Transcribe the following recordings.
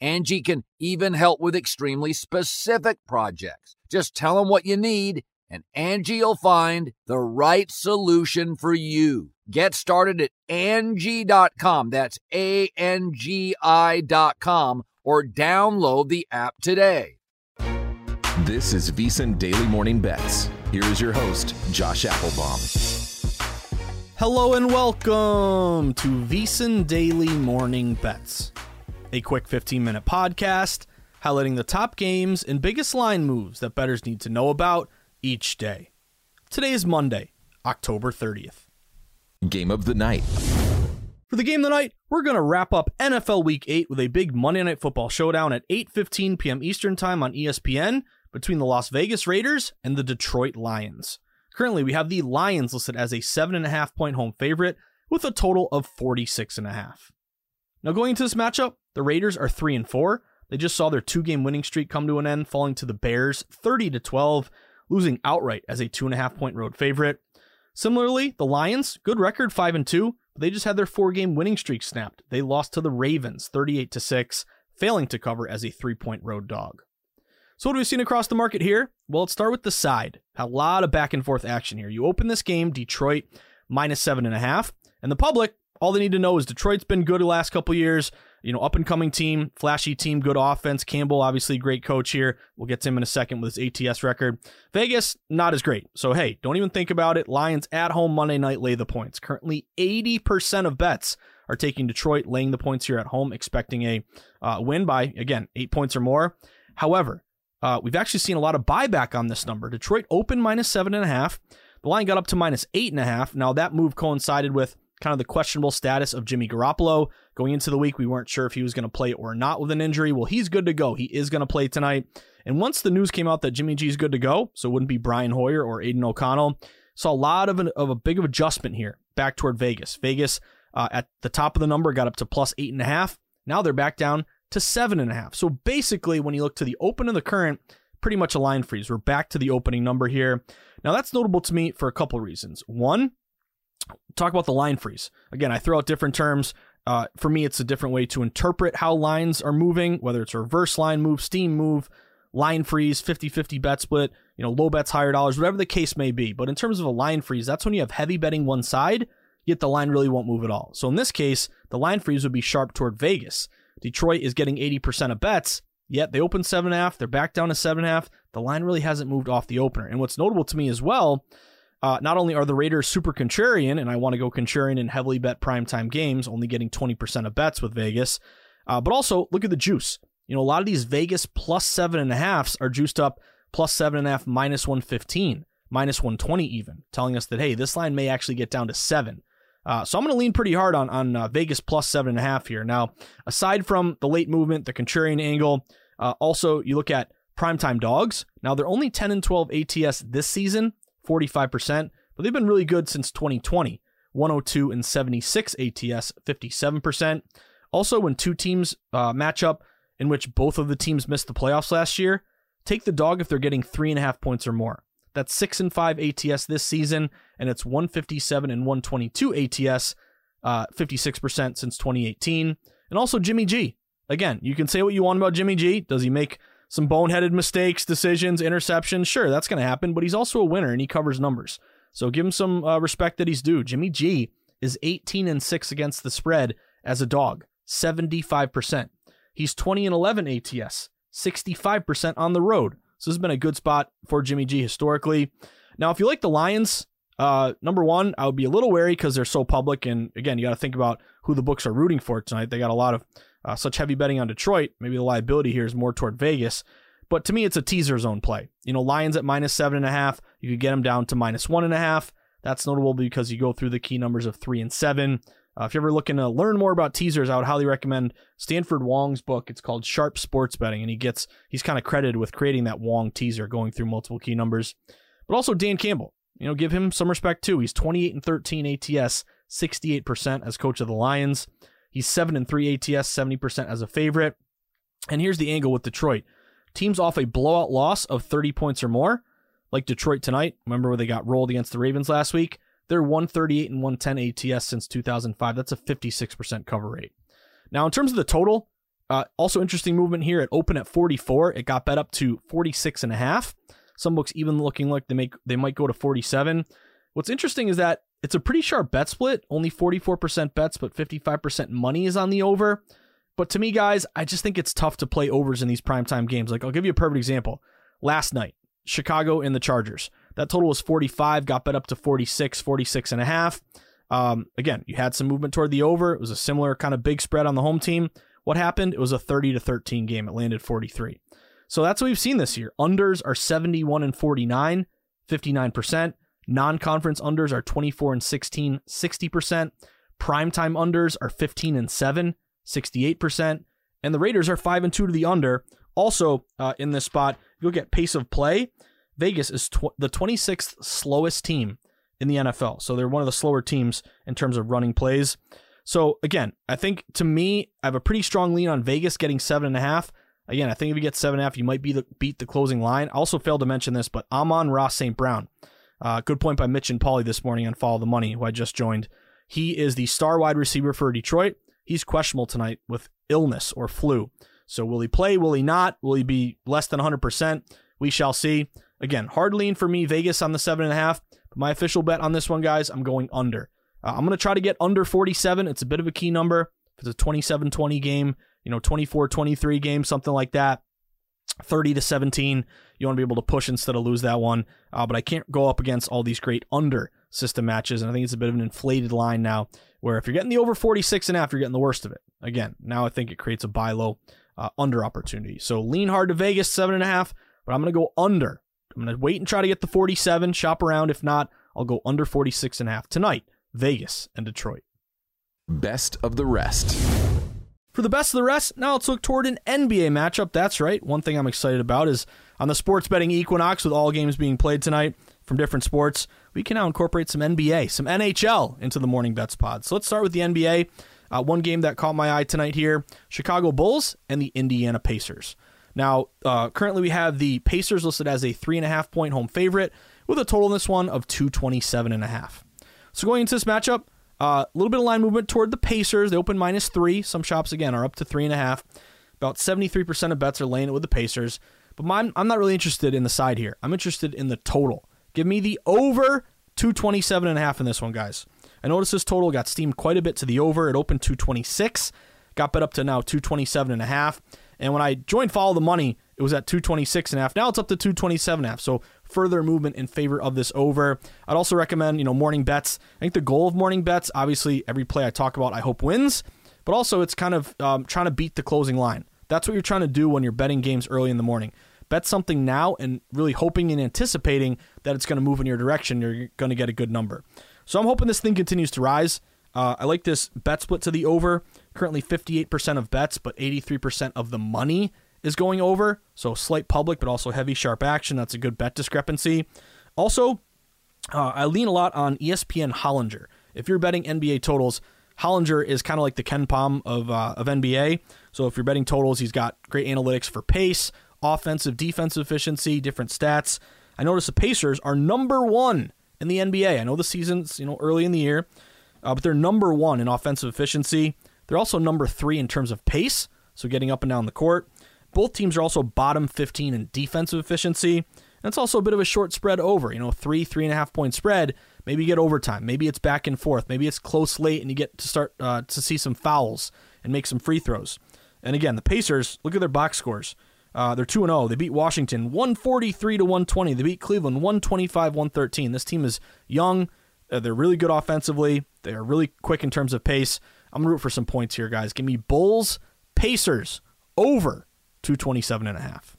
Angi can even help with extremely specific projects. Just tell them what you need and Angi will find the right solution for you. Get started at Angi.com. That's A-N-G-I dot com or download the app today. This is VSiN Daily Morning Bets. Here is your host, Josh Appelbaum. Hello and welcome to VSiN Daily Morning Bets a quick 15 minute podcast highlighting the top games and biggest line moves that bettors need to know about each day. Today is Monday, October 30th. Game of the night. For the game of the night, we're going to wrap up NFL Week 8 with a big Monday Night Football showdown at 8:15 p.m. Eastern Time on ESPN between the Las Vegas Raiders and the Detroit Lions. Currently, we have the Lions listed as a 7.5 point home favorite with a total of 46.5. Now, going into this matchup, the Raiders are 3 and 4. They just saw their two game winning streak come to an end, falling to the Bears 30 to 12, losing outright as a 2.5 point road favorite. Similarly, the Lions, good record 5 and 2, but they just had their four game winning streak snapped. They lost to the Ravens 38 to 6, failing to cover as a 3 point road dog. So, what have we seen across the market here? Well, let's start with the side. A lot of back and forth action here. You open this game, Detroit minus 7.5, and the public all they need to know is Detroit's been good the last couple years. You know, up and coming team, flashy team, good offense. Campbell, obviously, great coach here. We'll get to him in a second with his ATS record. Vegas, not as great. So, hey, don't even think about it. Lions at home Monday night lay the points. Currently, 80% of bets are taking Detroit, laying the points here at home, expecting a uh, win by, again, eight points or more. However, uh, we've actually seen a lot of buyback on this number. Detroit opened minus seven and a half. The line got up to minus eight and a half. Now, that move coincided with kind of the questionable status of Jimmy Garoppolo. Going into the week, we weren't sure if he was going to play or not with an injury. Well, he's good to go. He is going to play tonight. And once the news came out that Jimmy G is good to go, so it wouldn't be Brian Hoyer or Aidan O'Connell, saw a lot of, an, of a big of adjustment here back toward Vegas. Vegas uh, at the top of the number got up to plus eight and a half. Now they're back down to seven and a half. So basically, when you look to the open of the current, pretty much a line freeze. We're back to the opening number here. Now that's notable to me for a couple reasons. One, talk about the line freeze. Again, I throw out different terms. Uh, for me, it's a different way to interpret how lines are moving, whether it's a reverse line move, steam move, line freeze, 50 50 bet split, you know, low bets, higher dollars, whatever the case may be. But in terms of a line freeze, that's when you have heavy betting one side, yet the line really won't move at all. So in this case, the line freeze would be sharp toward Vegas. Detroit is getting 80% of bets, yet they open 7.5, they're back down to 7.5. The line really hasn't moved off the opener. And what's notable to me as well uh, not only are the Raiders super contrarian, and I want to go contrarian in heavily bet primetime games, only getting 20% of bets with Vegas, uh, but also look at the juice. You know, a lot of these Vegas plus seven and a halfs are juiced up plus seven and a half, minus 115, minus 120 even, telling us that, hey, this line may actually get down to seven. Uh, so I'm going to lean pretty hard on, on uh, Vegas plus seven and a half here. Now, aside from the late movement, the contrarian angle, uh, also you look at primetime dogs. Now, they're only 10 and 12 ATS this season. 45%, but they've been really good since 2020. 102 and 76 ATS, 57%. Also, when two teams uh, match up in which both of the teams missed the playoffs last year, take the dog if they're getting three and a half points or more. That's six and five ATS this season, and it's 157 and 122 ATS, uh, 56% since 2018. And also Jimmy G. Again, you can say what you want about Jimmy G. Does he make some boneheaded mistakes, decisions, interceptions? Sure, that's going to happen, but he's also a winner and he covers numbers. So give him some uh, respect that he's due. Jimmy G is 18 and 6 against the spread as a dog, 75%. He's 20 and 11 ATS, 65% on the road. So this has been a good spot for Jimmy G historically. Now, if you like the Lions, uh, number one, I would be a little wary because they're so public. And again, you got to think about who the books are rooting for tonight. They got a lot of uh, such heavy betting on Detroit. Maybe the liability here is more toward Vegas. But to me, it's a teaser zone play. You know, Lions at minus seven and a half. You could get them down to minus one and a half. That's notable because you go through the key numbers of three and seven. Uh, if you're ever looking to learn more about teasers, I would highly recommend Stanford Wong's book. It's called Sharp Sports Betting, and he gets he's kind of credited with creating that Wong teaser, going through multiple key numbers. But also Dan Campbell, you know, give him some respect too. He's 28 and 13 ATS, 68% as coach of the Lions. He's 7 and 3 ATS, 70% as a favorite. And here's the angle with Detroit. Teams off a blowout loss of 30 points or more, like Detroit tonight. Remember where they got rolled against the Ravens last week? They're 138 and 110 ATS since 2005. That's a 56% cover rate. Now, in terms of the total, uh, also interesting movement here. It opened at 44. It got bet up to 46 and a half. Some books even looking like they make they might go to 47. What's interesting is that it's a pretty sharp bet split. Only 44% bets, but 55% money is on the over. But to me, guys, I just think it's tough to play overs in these primetime games. Like I'll give you a perfect example. Last night, Chicago and the Chargers. That total was 45, got bet up to 46, 46 and a half. Um, again, you had some movement toward the over. It was a similar kind of big spread on the home team. What happened? It was a 30 to 13 game. It landed 43. So that's what we've seen this year. Unders are 71 and 49, 59%. Non-conference unders are 24 and 16, 60%. Primetime unders are 15 and 7, 68%. And the Raiders are 5 and 2 to the under. Also, uh, in this spot, you look at pace of play, Vegas is tw- the 26th slowest team in the NFL. So they're one of the slower teams in terms of running plays. So again, I think to me, I have a pretty strong lean on Vegas getting seven and a half. Again, I think if you get seven and a half, you might be the, beat the closing line. I also failed to mention this, but Amon-Ra St. Brown. Uh, good point by Mitch and Paulie this morning on Follow the Money, who I just joined. He is the star wide receiver for Detroit. He's questionable tonight with illness or flu. So will he play? Will he not? Will he be less than 100%? We shall see. Again, hard lean for me, Vegas on the seven and a half. But my official bet on this one, guys, I'm going under. Uh, I'm going to try to get under 47. It's a bit of a key number. If it's a 27 20 game, you know, 24 23 game, something like that, 30 to 17, you want to be able to push instead of lose that one. Uh, but I can't go up against all these great under system matches. And I think it's a bit of an inflated line now where if you're getting the over 46 and a half, you're getting the worst of it. Again, now I think it creates a buy low uh, under opportunity. So lean hard to Vegas, seven and a half, but I'm going to go under I'm going to wait and try to get the 47, shop around. If not, I'll go under 46 and a half tonight. Vegas and Detroit. Best of the rest. For the best of the rest, now let's look toward an NBA matchup. That's right. One thing I'm excited about is on the sports betting equinox with all games being played tonight from different sports, we can now incorporate some NBA, some NHL into the morning bets pod. So let's start with the NBA. Uh, one game that caught my eye tonight here Chicago Bulls and the Indiana Pacers. Now, uh, currently we have the Pacers listed as a three and a half point home favorite with a total in this one of 227 and a half. So going into this matchup, a uh, little bit of line movement toward the Pacers. They open minus three. Some shops again are up to three and a half. About 73% of bets are laying it with the Pacers. But I'm not really interested in the side here. I'm interested in the total. Give me the over 227 and a half in this one, guys. I noticed this total got steamed quite a bit to the over. It opened 226, got bet up to now 227 and a half. And when I joined Follow the Money, it was at 226 and a half. Now it's up to 227 and a half. So further movement in favor of this over. I'd also recommend, you know, morning bets. I think the goal of morning bets, obviously, every play I talk about, I hope wins, but also it's kind of um, trying to beat the closing line. That's what you're trying to do when you're betting games early in the morning. Bet something now and really hoping and anticipating that it's going to move in your direction. You're going to get a good number. So I'm hoping this thing continues to rise. Uh, I like this bet split to the over. Currently 58% of bets, but 83% of the money is going over. So slight public, but also heavy sharp action. That's a good bet discrepancy. Also, uh, I lean a lot on ESPN Hollinger. If you're betting NBA totals, Hollinger is kind of like the KenPom of uh, of NBA. So if you're betting totals, he's got great analytics for pace, offensive, defensive efficiency, different stats. I notice the Pacers are number one in the NBA. I know the season's you know early in the year, uh, but they're number one in offensive efficiency. They're also number three in terms of pace, so getting up and down the court. Both teams are also bottom 15 in defensive efficiency. And it's also a bit of a short spread over, you know, three, three and a half point spread. Maybe you get overtime. Maybe it's back and forth. Maybe it's close late and you get to start uh, to see some fouls and make some free throws. And again, the Pacers, look at their box scores. Uh, they're 2 0. They beat Washington 143 to 120. They beat Cleveland 125 113. This team is young. Uh, they're really good offensively. They are really quick in terms of pace. I'm going to root for some points here, guys. Give me Bulls, Pacers over 227 and a half.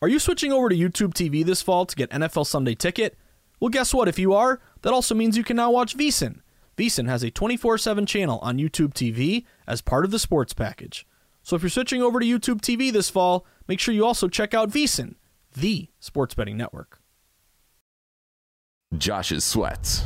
Are you switching over to YouTube TV this fall to get NFL Sunday Ticket? Well, guess what? If you are, that also means you can now watch VSiN. VSiN has a 24 7 channel on YouTube TV as part of the sports package. So if you're switching over to YouTube TV this fall, make sure you also check out VSiN, the sports betting network. Josh's sweats.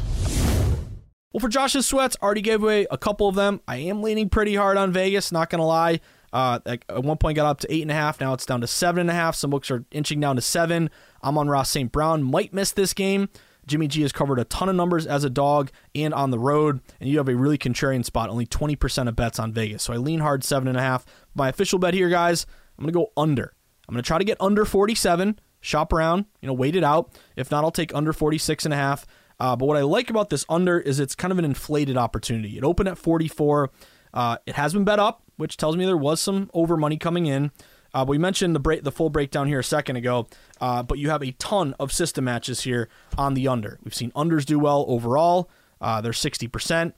Well, for Josh's sweats, already gave away a couple of them. I am leaning pretty hard on Vegas, not going to lie. Uh, at one point got up to eight and a half. Now it's down to seven and a half. Some books are inching down to seven. Amon-Ra St. Brown. Might miss this game. Jimmy G has covered a ton of numbers as a dog and on the road, and you have a really contrarian spot. Only 20% of bets on Vegas. So I lean hard seven and a half. My official bet here, guys, I'm gonna go under. I'm gonna try to get under 47. Shop around, you know, wait it out. If not, I'll take under 46 and a half. Uh, but what I like about this under is it's kind of an inflated opportunity. It opened at 44. Uh, it has been bet up, which tells me there was some over money coming in. Uh, we mentioned the break, the full breakdown here a second ago, uh, but you have a ton of system matches here on the under. We've seen unders do well overall. Uh, they're 60%,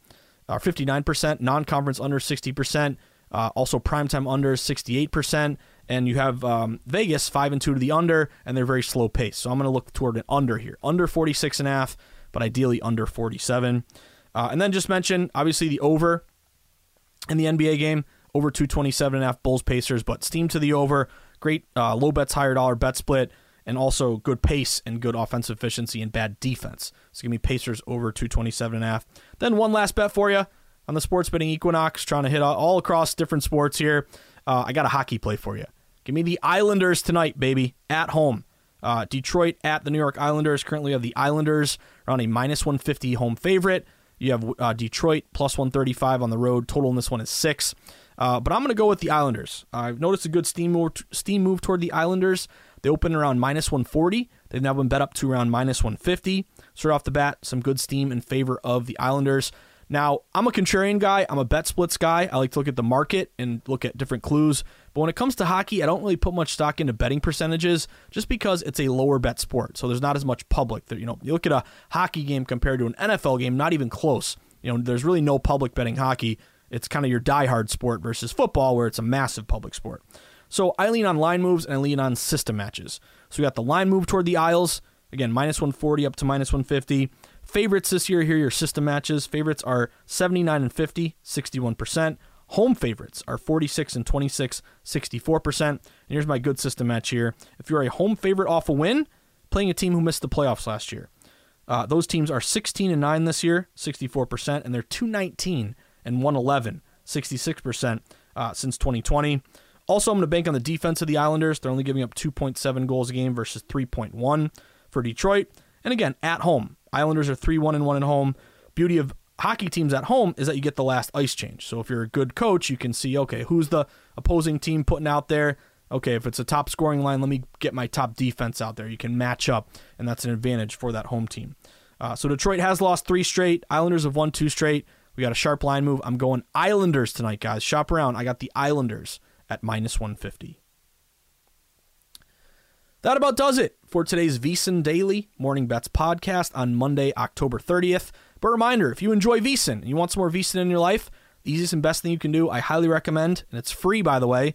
or 59%, non-conference under 60%, uh, also primetime under 68%, and you have um, Vegas 5 and 2 to the under, and they're very slow pace. So I'm going to look toward an under here, under 46 and a half, but ideally under 47. Uh, and then just mention, obviously, the over in the NBA game over 227 and a half Bulls Pacers, but steam to the over. Great uh, low bets, higher dollar bet split, and also good pace and good offensive efficiency and bad defense. So give me Pacers over 227 and a half. Then one last bet for you on the sports betting Equinox, trying to hit all across different sports here. Uh, I got a hockey play for you. Give me the Islanders tonight, baby, at home. Uh, Detroit at the New York Islanders. Currently have the Islanders around a minus 150 home favorite. You have uh, Detroit plus 135 on the road. Total in this one is six. Uh, but I'm going to go with the Islanders. I've noticed a good steam move, steam move toward the Islanders. They open around minus 140. They've now been bet up to around minus 150. Straight off the bat, some good steam in favor of the Islanders. Now, I'm a contrarian guy. I'm a bet splits guy. I like to look at the market and look at different clues. But when it comes to hockey, I don't really put much stock into betting percentages just because it's a lower bet sport. So there's not as much public. You know, you look at a hockey game compared to an NFL game, not even close. You know, there's really no public betting hockey. It's kind of your diehard sport versus football, where it's a massive public sport. So I lean on line moves and I lean on system matches. So we got the line move toward the Isles, Again, minus 140 up to minus 150. Favorites this year, here are your system matches. Favorites are 79 and 50, 61%. Home favorites are 46 and 26, 64%. And here's my good system match here. If you're a home favorite off a win, playing a team who missed the playoffs last year. Uh, those teams are 16 and 9 this year, 64%, and they're 219 and 111, 66% uh, since 2020. Also, I'm going to bank on the defense of the Islanders. They're only giving up 2.7 goals a game versus 3.1 for Detroit. And again, at home, Islanders are 3 1 and 1 at home. Beauty of hockey teams at home is that you get the last ice change. So if you're a good coach, you can see, okay, who's the opposing team putting out there? Okay, if it's a top scoring line, let me get my top defense out there. You can match up, and that's an advantage for that home team. Uh, so Detroit has lost three straight. Islanders have won two straight. We got a sharp line move. I'm going Islanders tonight, guys. Shop around. I got the Islanders at minus 150. That about does it for today's VSiN Daily Morning Bets podcast on Monday, October 30th. But reminder, if you enjoy VSiN and you want some more VSiN in your life, the easiest and best thing you can do, I highly recommend, and it's free by the way,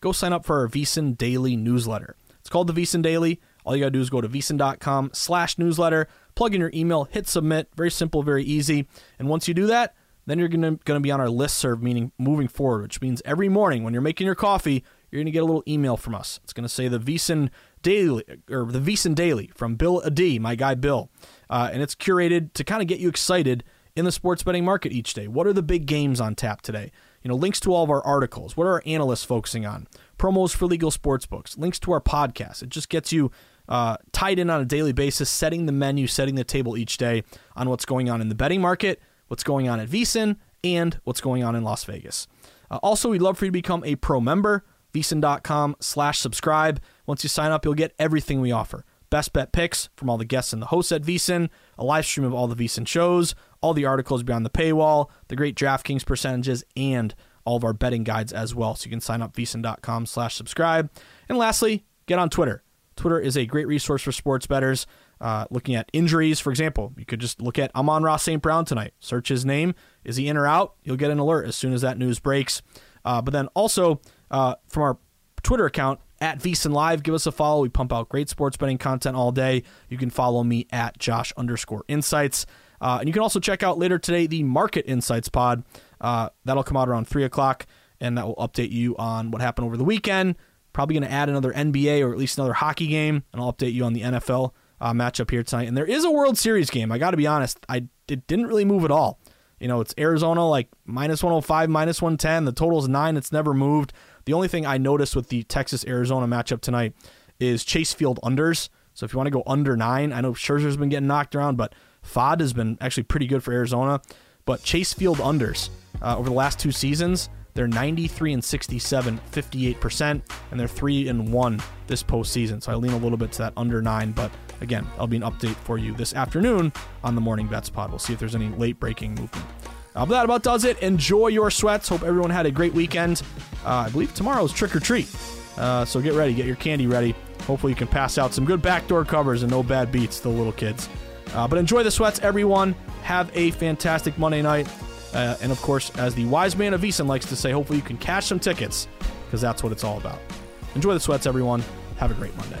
go sign up for our VSiN Daily newsletter. It's called the VSiN Daily. All you gotta do is go to vsin.com slash newsletter, plug in your email, hit submit. Very simple, very easy. And once you do that, then you're gonna, gonna be on our list serve, meaning moving forward, which means every morning when you're making your coffee, you're gonna get a little email from us. It's gonna say the VSiN Daily or the VSiN Daily from Bill Adee, my guy Bill, uh, and it's curated to kind of get you excited in the sports betting market each day. What are the big games on tap today? You know, links to all of our articles. What are our analysts focusing on? promos for legal sports books, links to our podcast. It just gets you uh, tied in on a daily basis, setting the menu, setting the table each day on what's going on in the betting market, what's going on at VSiN, and what's going on in Las Vegas. Uh, also, we'd love for you to become a pro member, VSiN.com slash subscribe. Once you sign up, you'll get everything we offer. Best bet picks from all the guests and the hosts at VSiN, a live stream of all the VSiN shows, all the articles beyond the paywall, the great DraftKings percentages, and all of our betting guides as well. So you can sign up VSiN.com slash subscribe. And lastly, get on Twitter. Twitter is a great resource for sports bettors. Uh, looking at injuries, for example, you could just look at Amon-Ra St. Brown tonight. Search his name. Is he in or out? You'll get an alert as soon as that news breaks. Uh, but then also uh, from our Twitter account at VSiN Live, give us a follow. We pump out great sports betting content all day. You can follow me at Josh underscore Insights. Uh, and you can also check out later today the Market Insights pod. Uh, that'll come out around 3 o'clock, and that will update you on what happened over the weekend. Probably going to add another NBA or at least another hockey game, and I'll update you on the NFL uh, matchup here tonight. And there is a World Series game. I got to be honest, I it didn't really move at all. You know, it's Arizona like minus 105, minus 110. The total's nine. It's never moved. The only thing I noticed with the Texas Arizona matchup tonight is Chase Field unders. So if you want to go under nine, I know Scherzer's been getting knocked around, but Pfaadt has been actually pretty good for Arizona. But Chase Field unders uh, over the last two seasons, they're 93 and 67, 58%, and they're 3 and 1 this postseason. So I lean a little bit to that under 9, but again, I'll be an update for you this afternoon on the Morning Bets Pod. We'll see if there's any late breaking movement. Uh, but that about does it. Enjoy your sweats. Hope everyone had a great weekend. Uh, I believe tomorrow's trick or treat. Uh, so get ready, get your candy ready. Hopefully, you can pass out some good backdoor covers and no bad beats to the little kids. Uh, but enjoy the sweats, everyone. Have a fantastic Monday night. Uh, and of course, as the wise man of VSiN likes to say, hopefully you can cash some tickets because that's what it's all about. Enjoy the sweats, everyone. Have a great Monday.